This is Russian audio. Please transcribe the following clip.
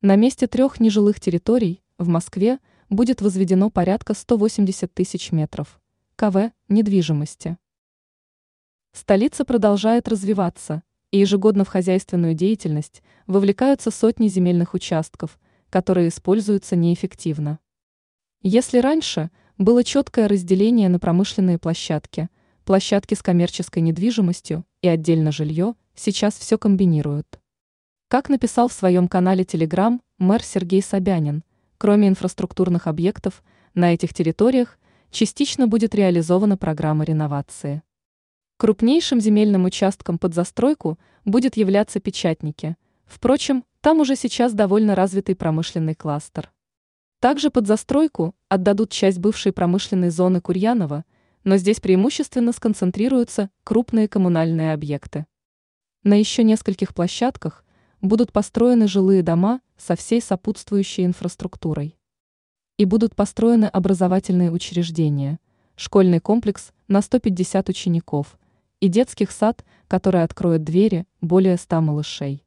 На месте трех нежилых территорий в Москве будет возведено порядка 180 тысяч метров КВ недвижимости. Столица продолжает развиваться, и ежегодно в хозяйственную деятельность вовлекаются сотни земельных участков, которые используются неэффективно. Если раньше было четкое разделение на промышленные площадки, площадки с коммерческой недвижимостью и отдельно жилье, сейчас все комбинируют. Как написал в своем канале Telegram мэр Сергей Собянин, кроме инфраструктурных объектов, на этих территориях частично будет реализована программа реновации. Крупнейшим земельным участком под застройку будет являться печатники. Впрочем, там уже сейчас довольно развитый промышленный кластер. Также под застройку отдадут часть бывшей промышленной зоны Курьянова, но здесь преимущественно сконцентрируются крупные коммунальные объекты. На еще нескольких площадках будут построены жилые дома со всей сопутствующей инфраструктурой. И будут построены образовательные учреждения, школьный комплекс на 150 учеников – и детских сад, который откроет двери более ста малышей.